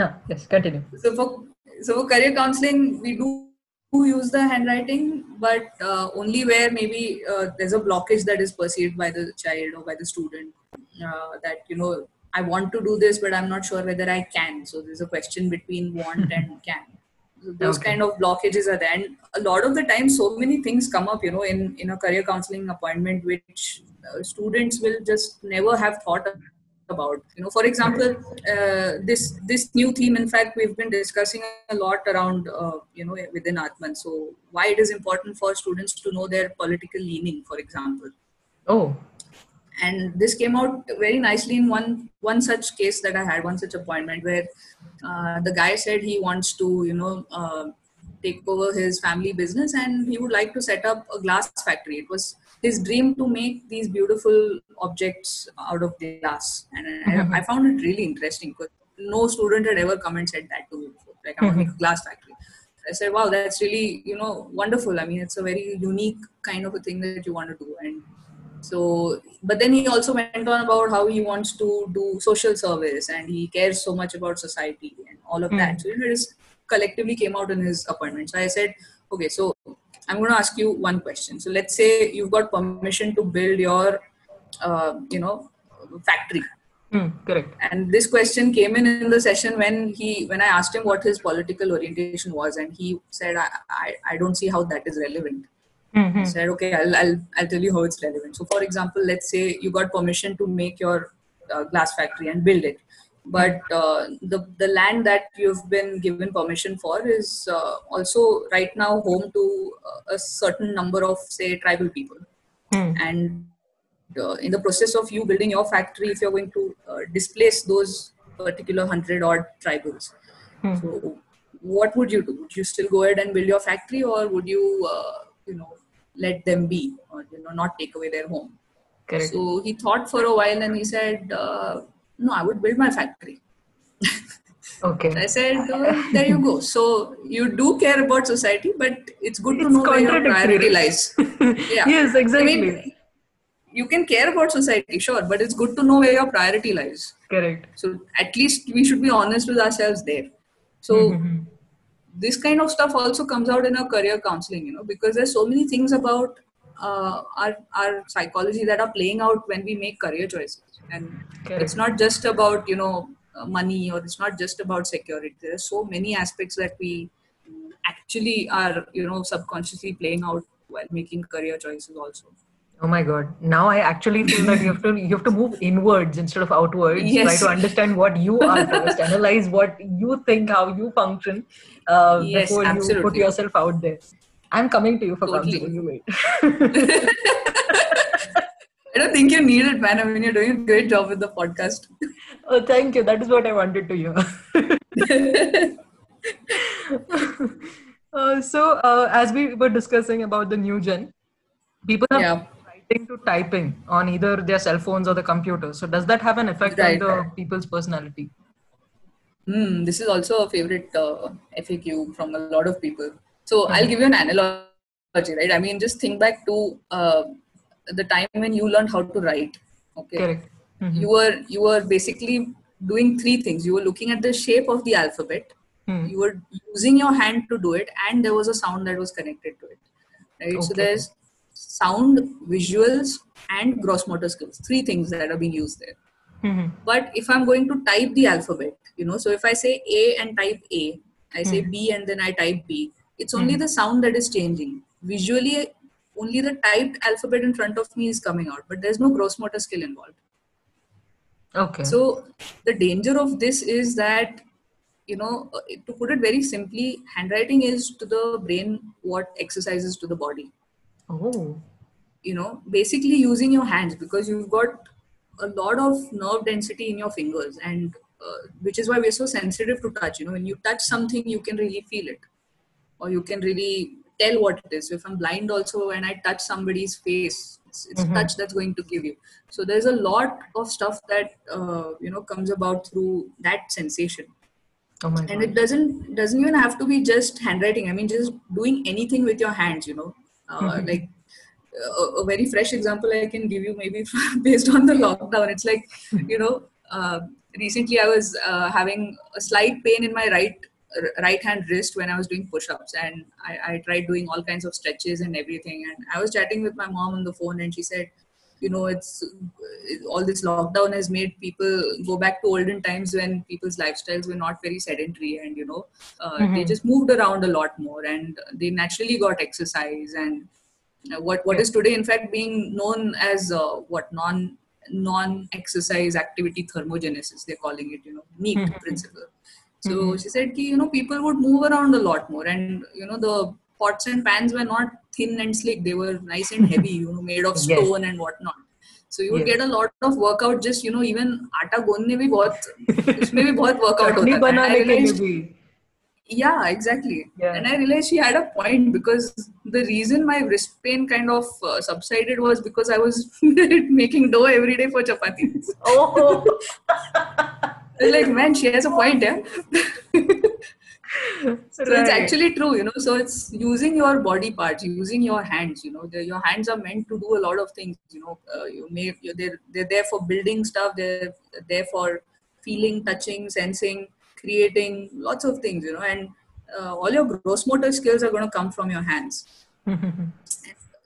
Huh, yes, continue. so for so for career counseling we do use the handwriting but uh, only where maybe uh, there's a blockage that is perceived by the child or by the student uh, that you know i want to do this but i'm not sure whether i can so there's a question between want and can those Okay. kind of blockages are there. And a lot of the time so many things come up you know in in a career counseling appointment which uh, students will just never have thought about. You know for example uh, this this new theme in fact we've been discussing a lot around uh, you know within Aatman. So why it is important for students to know their political leaning for example. Oh, and this came out very nicely in one one such case that i had one such appointment where uh, the guy said he wants to you know uh, take over his family business and he would like to set up a glass factory. It was his dream to make these beautiful objects out of glass. And I, I found it really interesting because no student had ever come and said that to me before like i want to make a glass factory. I said, wow, that's really, you know, wonderful. I mean, it's a very unique kind of a thing that you want to do. And so, but then he also went on about how he wants to do social service and he cares so much about society and all of that. So, you know, it just collectively came out in his appointment. So I said, okay so i'm going to ask you one question so let's say you've got permission to build your uh, you know factory Hmm, correct. and this question came in in the session when he when i asked him what his political orientation was and he said i i, I don't see how that is relevant Mhm. Said okay I'll, I'll i'll tell you how it's relevant so for example let's say you got permission to make your uh, glass factory and build it but uh, the the land that you've been given permission for is uh, also right now home to uh, a certain number of say tribal people Hmm. and uh, in the process of you building your factory if you're going to uh, displace those particular 100 odd tribals Hmm. so what would you do would you still go ahead and build your factory or would you uh, you know let them be or you know not take away their home Correct. so he thought for a while and he said uh, no i would build my factory okay. i said uh, there you go so you do care about society but it's good to It's know where your priority lies Yeah. Yes, exactly. I mean, you can care about society, sure, but it's good to know where your priority lies. correct. So at least we should be honest with ourselves there. So Mhm. This kind of stuff also comes out in our career counseling, you know, because there's so many things about uh, our our psychology that are playing out when we make career choices, and Correct. it's not just about you know uh, money or it's not just about security. There are so many aspects that we actually are you know subconsciously playing out while making career choices also. Oh my god. Now I actually feel that you have to you have to move inwards instead of outwards. Yes. Try to understand what you are first. Analyze what you think, how you function uh, Yes, before you put yourself out there. I'm coming to you for Totally. counseling. You wait. I don't think you need it, man. I mean, you're doing a great job with the podcast. oh, thank you. That is what I wanted to hear. uh, so, uh, as we were discussing about the new gen, people are Yeah. To typing on either their cell phones or the computer. So, does that have an effect Right. on the people's personality? Hmm, this is also a favorite uh, FAQ from a lot of people. So I'll give you an analogy, right? I mean, just think back to uh, the time when you learned how to write. Okay, Correct. Mhm. you were you were basically doing three things. You were looking at the shape of the alphabet. Hmm. You were using your hand to do it, and there was a sound that was connected to it. Right. So there's sound, visuals, and gross motor skills. Three things that are being used there. Mhm. But if I'm going to type the alphabet, you know, so if I say A and type A, I say Hmm. B and then I type B, it's only the sound that is changing. Visually, only the typed alphabet in front of me is coming out, but there's no gross motor skill involved. Okay. So the danger of this is that, you know, uh, to put it very simply, handwriting is to the brain what exercises to the body oh. you know basically using your hands because you've got a lot of nerve density in your fingers and uh, which is why we're so sensitive to touch. You know when you touch something you can really feel it. Or you can really tell what it is. So if i'm blind also and i touch somebody's face it's, it's Mhm. touch that's going to give you. So there's a lot of stuff that uh, you know comes about through that sensation. Oh my and god. it doesn't doesn't even have to be just handwriting. I mean just doing anything with your hands you know uh, Mhm. like a, a very fresh example i can give you maybe based on the lockdown it's like you know uh, recently i was uh, having a slight pain in my right right hand wrist when i was doing push-ups and I, I tried doing all kinds of stretches and everything and i was chatting with my mom on the phone and she said you know it's all this lockdown has made people go back to olden times when people's lifestyles were not very sedentary and you know uh, they Mhm. just moved around a lot more and they naturally got exercise and what what is today in fact being known as uh, what non non exercise activity thermogenesis they're calling it you know NEAT Mhm. principle so Mhm. she said ki, you know people would move around a lot more and you know the pots and pans were not thin and slick they were nice and heavy you know made of Yes. stone and whatnot so you would Yes. get a lot of workout just you know even आटा गूंदने भी बहुत उसमें भी बहुत workout चटनी होता था And I बनाने के लिए realized- भी yeah exactly Yeah. and i realized she had a point because the reason my wrist pain kind of uh, subsided was because i was making dough every day for chapatis oh I was like man she has a point yeah so it's actually true you know so it's using your body parts using your hands you know the, your hands are meant to do a lot of things you know uh, you may they're, they're there for building stuff they're there for feeling touching sensing creating lots of things you know and uh, all your gross motor skills are going to come from your hands.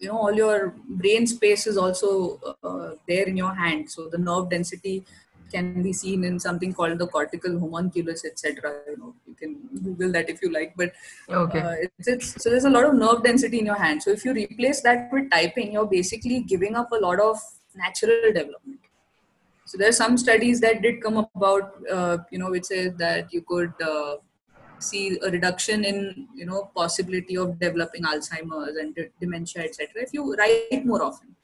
You know all your brain space is also uh, there in your hand. So the nerve density can be seen in something called the cortical homunculus etc you know you can google that if you like but Okay. uh, it's, it's so there's a lot of nerve density in your hand. So if you replace that with typing you're basically giving up a lot of natural development. So there are some studies that did come about uh, you know which says that you could uh, see a reduction in you know possibility of developing alzheimer's and de- dementia etc if you write more often.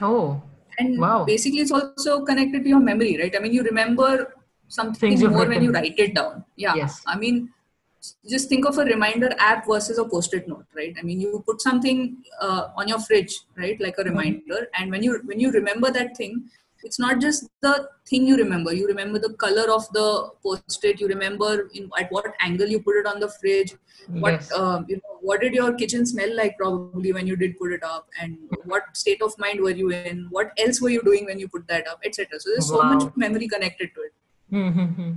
Oh, and Wow. basically it's also connected to your memory right? I mean you remember something Things more when you write it down. Yeah. Yes. i mean just think of a reminder app versus a post-it note right? I mean you put something uh, on your fridge right? Like a reminder. And when you when you remember that thing it's not just the thing you remember. You remember the color of the post-it. You remember in at what angle you put it on the fridge. What Yes. um, you know what did your kitchen smell like probably when you did put it up? And what state of mind were you in? What else were you doing when you put that up etc so there's so much memory connected to it. Mm-hmm.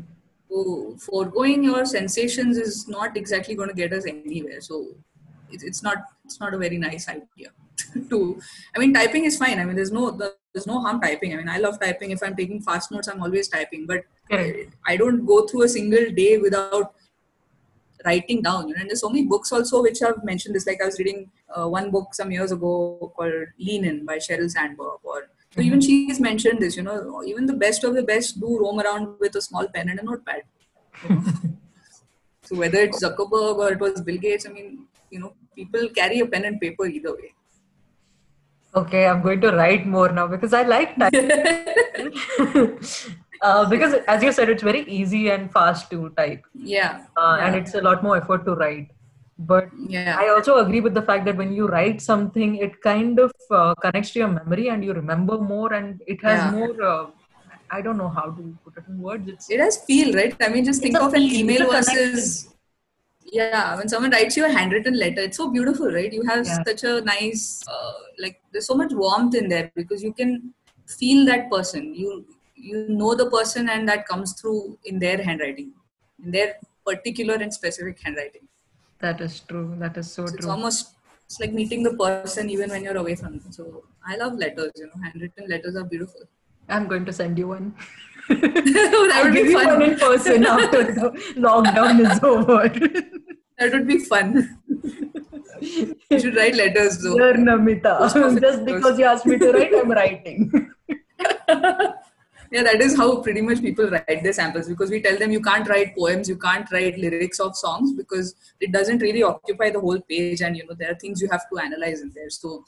so foregoing your sensations is not exactly going to get us anywhere. So it, it's not it's not a very nice idea to i mean typing is fine. I mean there's no there's no harm typing. I mean i love typing. If i'm taking fast notes i'm always typing. But Correct. i don't go through a single day without writing down you know. And there's so many books also which have mentioned this like i was reading uh, one book some years ago called lean in by sheryl sandberg or so even she's mentioned this you know. Even the best of the best do roam around with a small pen and a notepad you know? so whether it's zuckerberg or it was bill gates i mean you know people carry a pen and paper either way Okay, I'm going to write more now because I like typing. uh, because, as you said, it's very easy and fast to type, yeah, uh, and it's a lot more effort to write. But yeah I also agree with the fact that when you write something, it kind of uh, connects to your memory and you remember more, and it has Yeah. more. Uh, I don't know how to put it in words. It's it has feel right i mean just think of an email versus yeah when someone writes you a handwritten letter it's so beautiful right you have Yeah. such a nice uh, like there's so much warmth in there because you can feel that person you you know the person and that comes through in their handwriting in their particular and specific handwriting that is true. That is so so it's true. almost it's like meeting the person even when you're away from them so i love letters you know handwritten letters are beautiful I'm going to send you one. that I'll would give be you fun one in person after the lockdown is over. that would be fun you should write letters though Dear Namita, just because you asked me to write, I'm writing. yeah that is how pretty much people write their samples because we tell them you can't write poems you can't write lyrics of songs because it doesn't really occupy the whole page and you know there are things you have to analyze in there so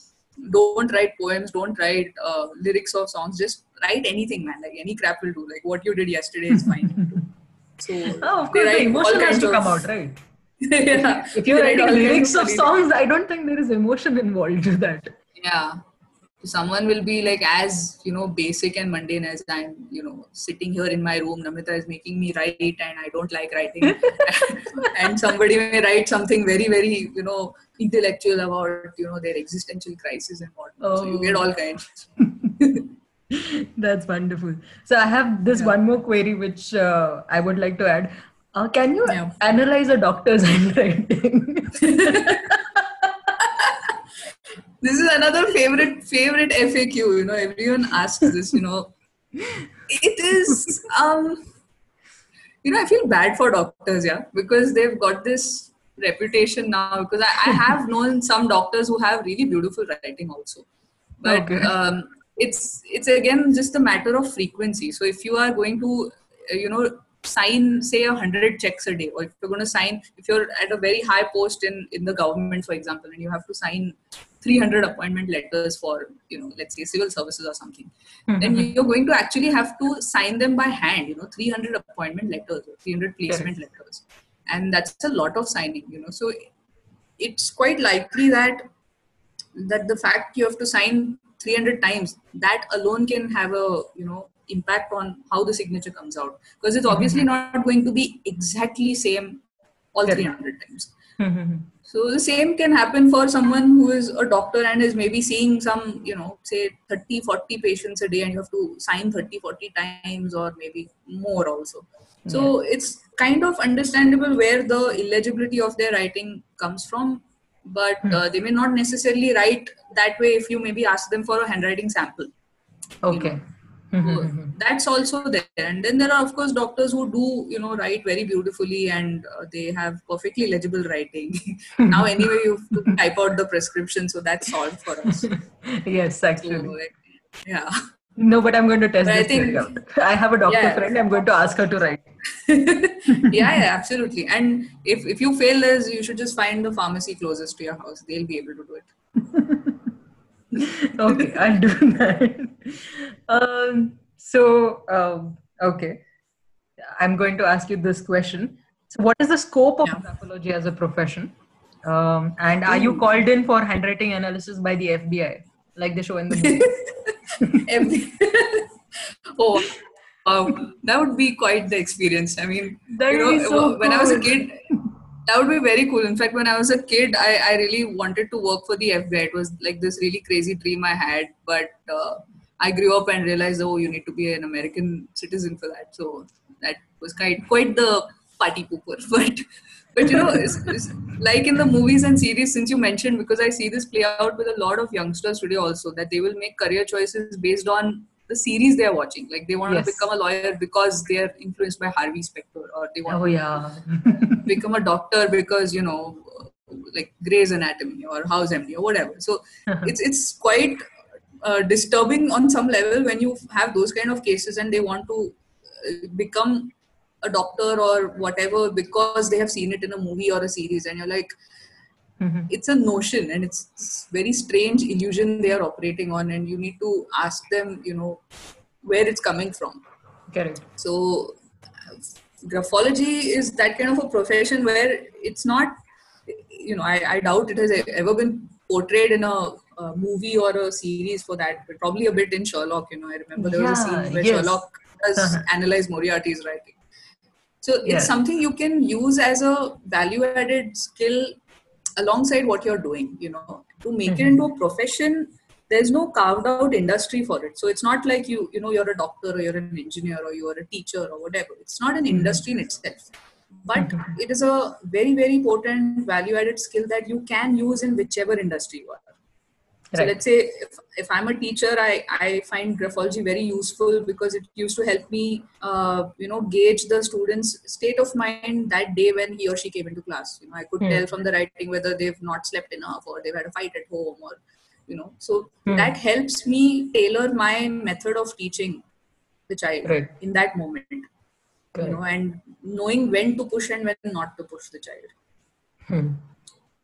don't write poems don't write uh, lyrics of songs just write anything man. Like any crap will do. Like what you did yesterday is fine. So Oh, of course, the emotion has to of- come out, right? yeah. If you're write writing lyrics of songs, I don't think there is emotion involved to that. yeah someone will be like as you know basic and mundane as i'm you know sitting here in my room namita is making me write and i don't like writing and somebody may write something very very you know intellectual about you know their existential crisis and whatnot so you get Oh. all kinds That's wonderful. So I have this Yeah. one more query which uh, I would like to add. Uh, can you Yeah. analyze a doctor's handwriting? This is another favorite favorite faq you know everyone asks this you know. It is um you know i feel bad for doctors yeah because they've got this reputation now because i, I have known some doctors who have really beautiful writing also. But Okay. um, it's it's again just a matter of frequency. So if you are going to you know sign say a hundred checks a day or if you're going to sign if you're at a very high post in in the government for example and you have to sign 300 appointment letters for you know let's say civil services or something. Mm-hmm. Then you're going to actually have to sign them by hand you know 300 appointment letters or 300 placement letters. And that's a lot of signing you know. So it's quite likely that that the fact you have to sign 300 times that alone can have a you know impact on how the signature comes out. Because it's obviously mm-hmm. not going to be exactly same all Correct. 300 times mm-hmm. So the same can happen for someone who is a doctor and is maybe seeing some, you know, say 30, 40 patients a day and you have to sign 30, 40 times or maybe more also. So it's kind of understandable where the illegibility of their writing comes from, but hmm. uh, they may not necessarily write that way if you maybe ask them for a handwriting sample. Okay. You know? Mm-hmm. that's also there. And then there are of course doctors who do you know write very beautifully and uh, they have perfectly legible writing. Now anyway you have to type out the prescription so that's solved for us. Yes actually. so, yeah. No but i'm going to test but this I, think, out. I have a doctor yeah. friend. I'm going to ask her to write. Yeah yeah absolutely. And if if you fail this you should just find the pharmacy closest to your house. They'll be able to do it okay, I'll do that. Um, so, um, okay, I'm going to ask you this question. So, what is the scope of yeah. as a profession? Um, and are you called in for handwriting analysis by the FBI, like they show in the movie? oh, um, that would be quite the experience. I mean, that you know, so when cool. I was a kid, that would be very cool. In fact, when I was a kid, I, I really wanted to work for the FBI. It was like this really crazy dream I had. But uh, I grew up and realized, oh, you need to be an American citizen for that. So that was quite quite the party pooper. But but you know, it's, it's like in the movies and series, since you mentioned, because I see this play out with a lot of youngsters today also, that they will make career choices based on the series they are watching. Like they want yes. to become a lawyer because they are influenced by Harvey Specter, or they want oh, yeah. become a doctor because you know, like Grey's Anatomy or House MD or whatever. So it's it's quite uh, disturbing on some level when you have those kind of cases and they want to uh, become a doctor or whatever because they have seen it in a movie or a series, and you're like Mm-hmm. It's a notion and it's very strange illusion they are operating on, and you need to ask them, you know, where it's coming from. Correct. So, graphology is that kind of a profession where it's not, you know, I, I doubt it has ever been portrayed in a, a, movie or a series for that, but probably a bit in Sherlock. You know, I remember there was a scene where yes. Sherlock does uh-huh. analyze Moriarty's writing. So it's yeah. something you can use as a value added skill alongside what you're doing you know to make mm-hmm. it into a profession there's no carved out industry for it so it's not like you you know you're a doctor or you're an engineer or you're a teacher or whatever it's not an mm-hmm. industry in itself but mm-hmm. it is a very very potent value added skill that you can use in whichever industry you are so let's say if, if i'm a teacher i i find graphology very useful because it used to help me uh, you know gauge the students state of mind that day when he or she came into class you know i could mm. tell from the writing whether they've not slept enough or they've had a fight at home or you know so mm. that helps me tailor my method of teaching the child right. in that moment you know and knowing when to push and when not to push the child hmm.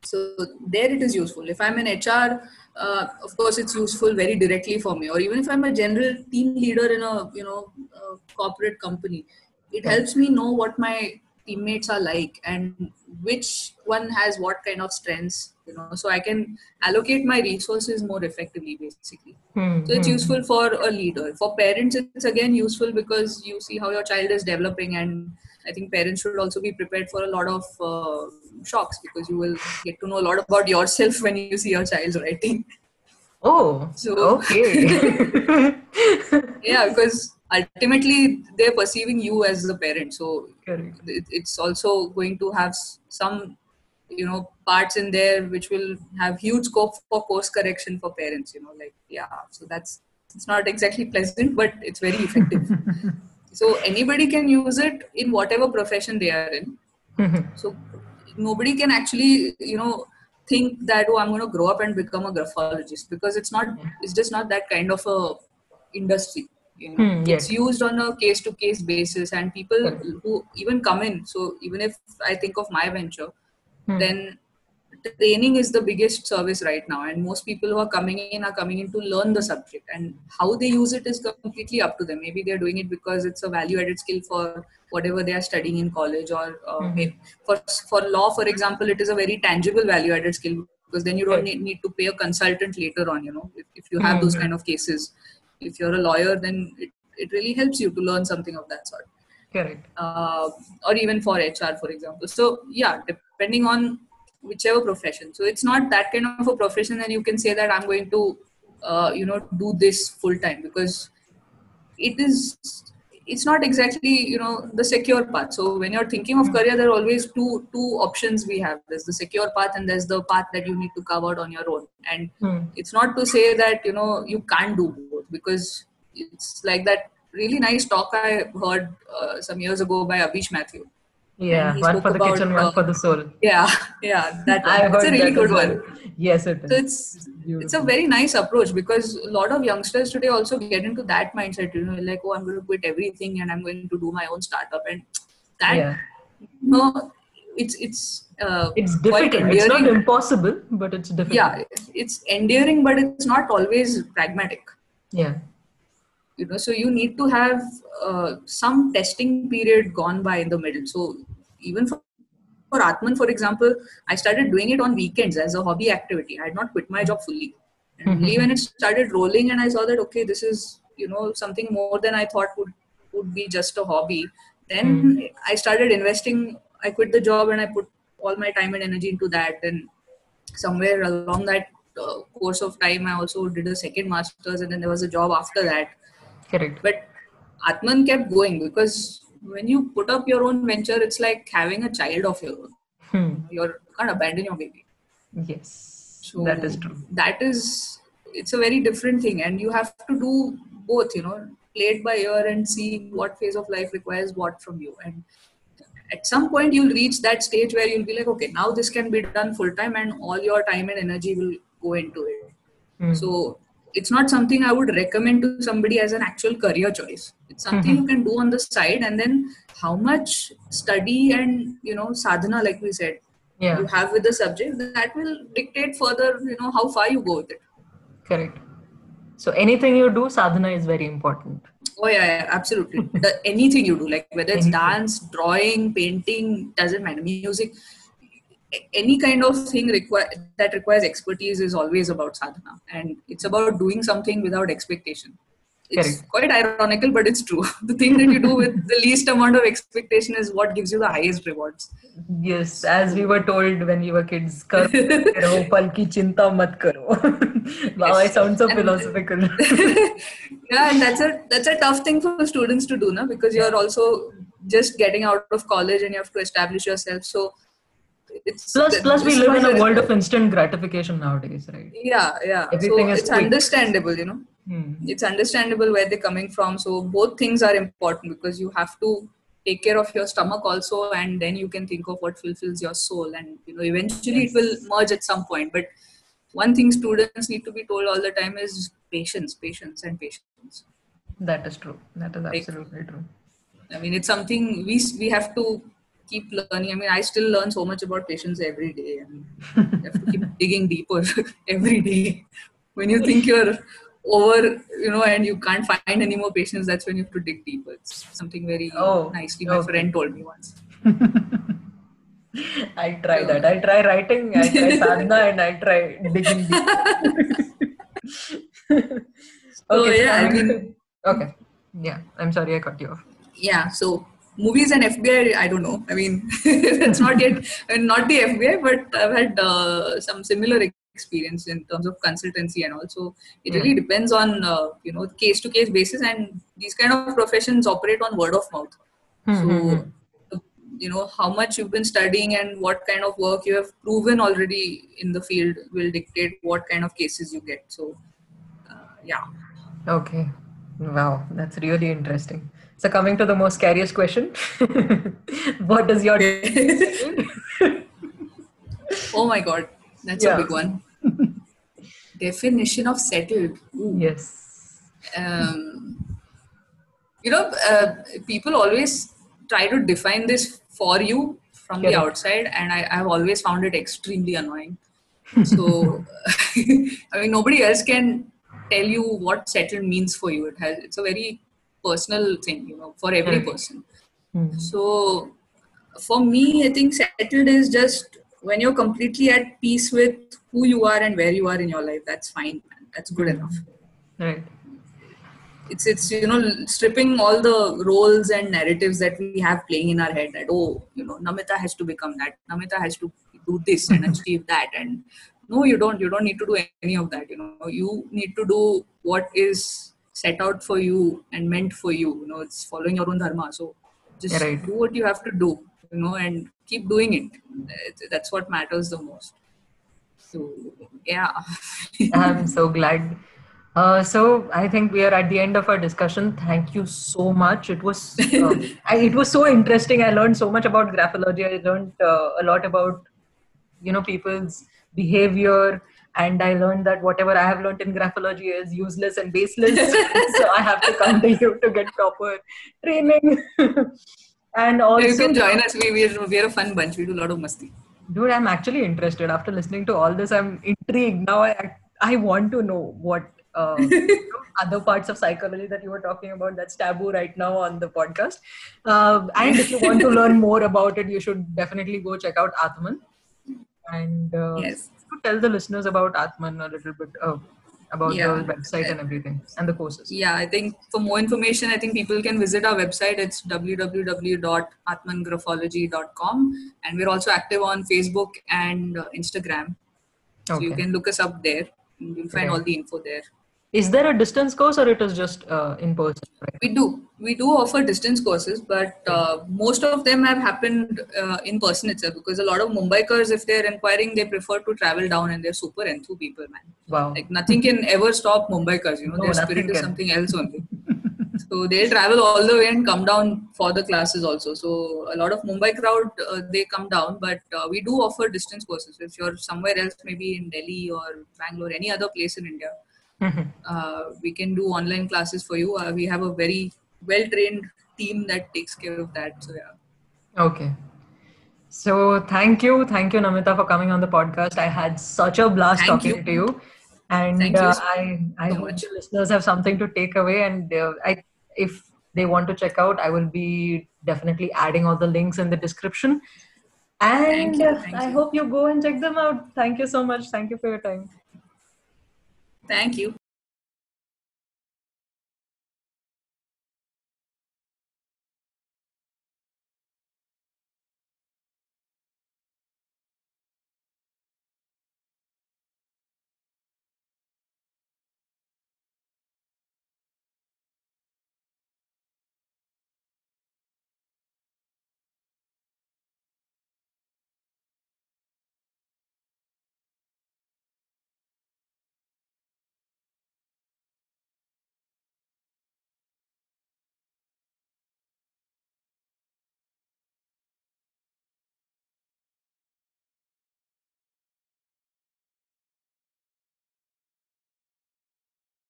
so there it is useful if i'm an hr uh, of course it's useful very directly for me. Or even if i'm a general team leader in a you know a corporate company it helps me know what my teammates are like and which one has what kind of strengths you know so i can allocate my resources more effectively basically. Mm-hmm. so it's useful for a leader. For parents it's again useful because you see how your child is developing and i think parents should also be prepared for a lot of uh, shocks because you will get to know a lot about yourself when you see your child's writing. Oh, so okay. yeah, because ultimately they're perceiving you as the parent, so it's also going to have some, you know, parts in there which will have huge scope for course correction for parents. You know, like yeah, so that's it's not exactly pleasant, but it's very effective. so anybody can use it in whatever profession they are in. so nobody can actually you know think that oh i'm going to grow up and become a graphologist because it's not it's just not that kind of a industry you know? hmm, yes. it's used on a case to case basis and people who even come in so even if i think of my venture hmm. then training is the biggest service right now and most people who are coming in are coming in to learn the subject and how they use it is completely up to them. Maybe they're doing it because it's a value added skill for whatever they are studying in college or uh, mm-hmm. for for law for example it is a very tangible value added skill because then you don't need, need to pay a consultant later on you know if, if you have mm-hmm. those kind of cases. If you're a lawyer then it, it really helps you to learn something of that sort. Correct. Uh, or even for hr for example. So yeah depending on whichever profession. So it's not that kind of a profession that you can say that I'm going to, uh, you know, do this full time because it is it's not exactly you know the secure path. So when you're thinking of career there are always two two options we have. There's the secure path and there's the path that you need to cover out on your own. And Hmm. it's not to say that you know you can't do both because it's like that really nice talk i heard uh, some years ago by Abish Mathew Yeah, one for the about, kitchen, one uh, for the soul. yeah yeah that one. It's a really good well. one Yes, it is. so it's it's a very nice approach because a lot of youngsters today also get into that mindset you know like oh i'm going to quit everything and i'm going to do my own startup and that yeah, you know it's it's uh, it's difficult. It's not impossible, but it's difficult. yeah it's endearing but it's not always pragmatic yeah, you know so you need to have uh, some testing period gone by in the middle. So even for, for Aatman for example i started doing it on weekends as a hobby activity. I had not quit my job fully. And only when it started rolling and i saw that okay this is you know something more than i thought would would be just a hobby then i started investing. I quit the job and i put all my time and energy into that. And somewhere along that uh, course of time i also did a second masters and then there was a job after that. Correct. but Aatman kept going because when you put up your own venture it's like having a child of your own Hmm. you can't abandon your baby Yes, so that is true. that is it's a very different thing and you have to do both you know play it by ear and see what phase of life requires what from you and at some point you'll reach that stage where you'll be like okay now this can be done full time and all your time and energy will go into it Hmm. so it's not something I would recommend to somebody as an actual career choice. It's mm-hmm. something you can do on the side, and then how much study and you know sadhana, like we said, yeah, you have with the subject, that will dictate further, you know, how far you go with it. correct. So anything you do, sadhana is very important. Oh yeah, yeah absolutely. the, anything you do, like whether it's Anything. dance, drawing, painting, doesn't matter. Music, any kind of thing that requires expertise is always about sadhana, and it's about doing something without expectation. It's Correct. quite ironical, but it's true. The thing that you do with the least amount of expectation is what gives you the highest rewards. Yes, as we were told when we were kids, kar karo, pal ki chinta mat karo. wow, I sound so And- philosophical. yeah, and that's a that's a tough thing for students to do, na? Because you're also just getting out of college and you have to establish yourself. So it's plus, we live in a world of instant gratification nowadays, right? yeah, yeah. Everything so it's quick. understandable, you know. Hmm. It's understandable where they're coming from. So both things are important because you have to take care of your stomach also, and then you can think of what fulfills your soul, and you know eventually it will merge at some point. But one thing students need to be told all the time is patience, patience, and patience. That is true. That is absolutely true. I mean, it's something we we have to keep learning. I mean, I still learn so much about patients every day. I mean, you have to keep digging deeper every day. When you think you're over, you know, and you can't find any more patients, that's when you have to dig deeper. It's something very Oh, nicely my friend told me once. I try that. I try writing, I try sadhana, and I try digging deep. So, yeah, I mean- okay. Yeah, I'm sorry I cut you off. Yeah, so movies and FBI, I don't know. I mean, it's not yet, not the FBI, but I've had uh, some similar experience in terms of consultancy and also it really depends on, uh, you know, case to case basis and these kind of professions operate on word of mouth. Hmm, So, you know, how much you've been studying and what kind of work you have proven already in the field will dictate what kind of cases you get. So, uh, yeah. Okay. Wow, that's really interesting. So coming to the most scariest question. what does your Oh my God, that's Yeah. a big one. Definition of settled. Ooh. Yes. Um, you know, uh, people always try to define this for you from the Correct. outside, and I, I've always found it extremely annoying. So, I mean, nobody else can tell you what settled means for you. It has it's a very personal thing, you know, for every Correct. person. Hmm. So, for me, I think settled is just when you're completely at peace with who you are and where you are in your life. That's fine. Man. That's good enough. Right. It's it's you know stripping all the roles and narratives that we have playing in our head. That oh, you know, Namita has to become that. Namita has to do this and achieve that and no you don't you don't need to do any of that you know you need to do what is set out for you and meant for you you know it's following your own dharma so just right. do what you have to do you know and keep doing it that's what matters the most so yeah i'm so glad uh, so I think we are at the end of our discussion. Thank you so much. It was uh, I, it was so interesting. I learned so much about graphology. I learned uh, a lot about you know people's behavior, and I learned that whatever I have learned in graphology is useless and baseless. so I have to come to you to get proper training. and also, you can join us. We we're, we're a fun bunch. We do a lot of masti. Dude, I'm actually interested. After listening to all this, I'm intrigued. Now I I want to know what uh, other parts of psychology that you were talking about that's taboo right now on the podcast. Uh, and if you want to learn more about it, you should definitely go check out Aatman. And uh, yes. Tell the listeners about Aatman a little bit uh, about yeah. the website and everything and the courses. Yeah, I think for more information, I think people can visit our website. It's www.atmangraphology.com. And we're also active on Facebook and uh, Instagram. So okay. you can look us up there. You'll find okay. all the info there is there a distance course or it is just uh, in person? Right? we do. We do offer distance courses but uh, most of them have happened uh, in person itself because a lot of mumbaikars if they're inquiring they prefer to travel down and they're super enthu people man. Wow. Like nothing can ever stop mumbaikars you know no, their spirit is something else only. So they'll travel all the way and come down for the classes also. So a lot of mumbai crowd uh, they come down but uh, we do offer distance courses. If you're somewhere else maybe in delhi or bangalore any other place in india Mm-hmm. Uh, we can do online classes for you. Uh, we have a very well trained team that takes care of that. So, yeah. Okay. So, thank you. Thank you, Namita, for coming on the podcast. I had such a blast thank talking you. to you. And uh, I, I so hope much. listeners have something to take away. And uh, I, if they want to check out, I will be definitely adding all the links in the description. And thank you, thank I you. hope you go and check them out. Thank you so much. Thank you for your time. Thank you.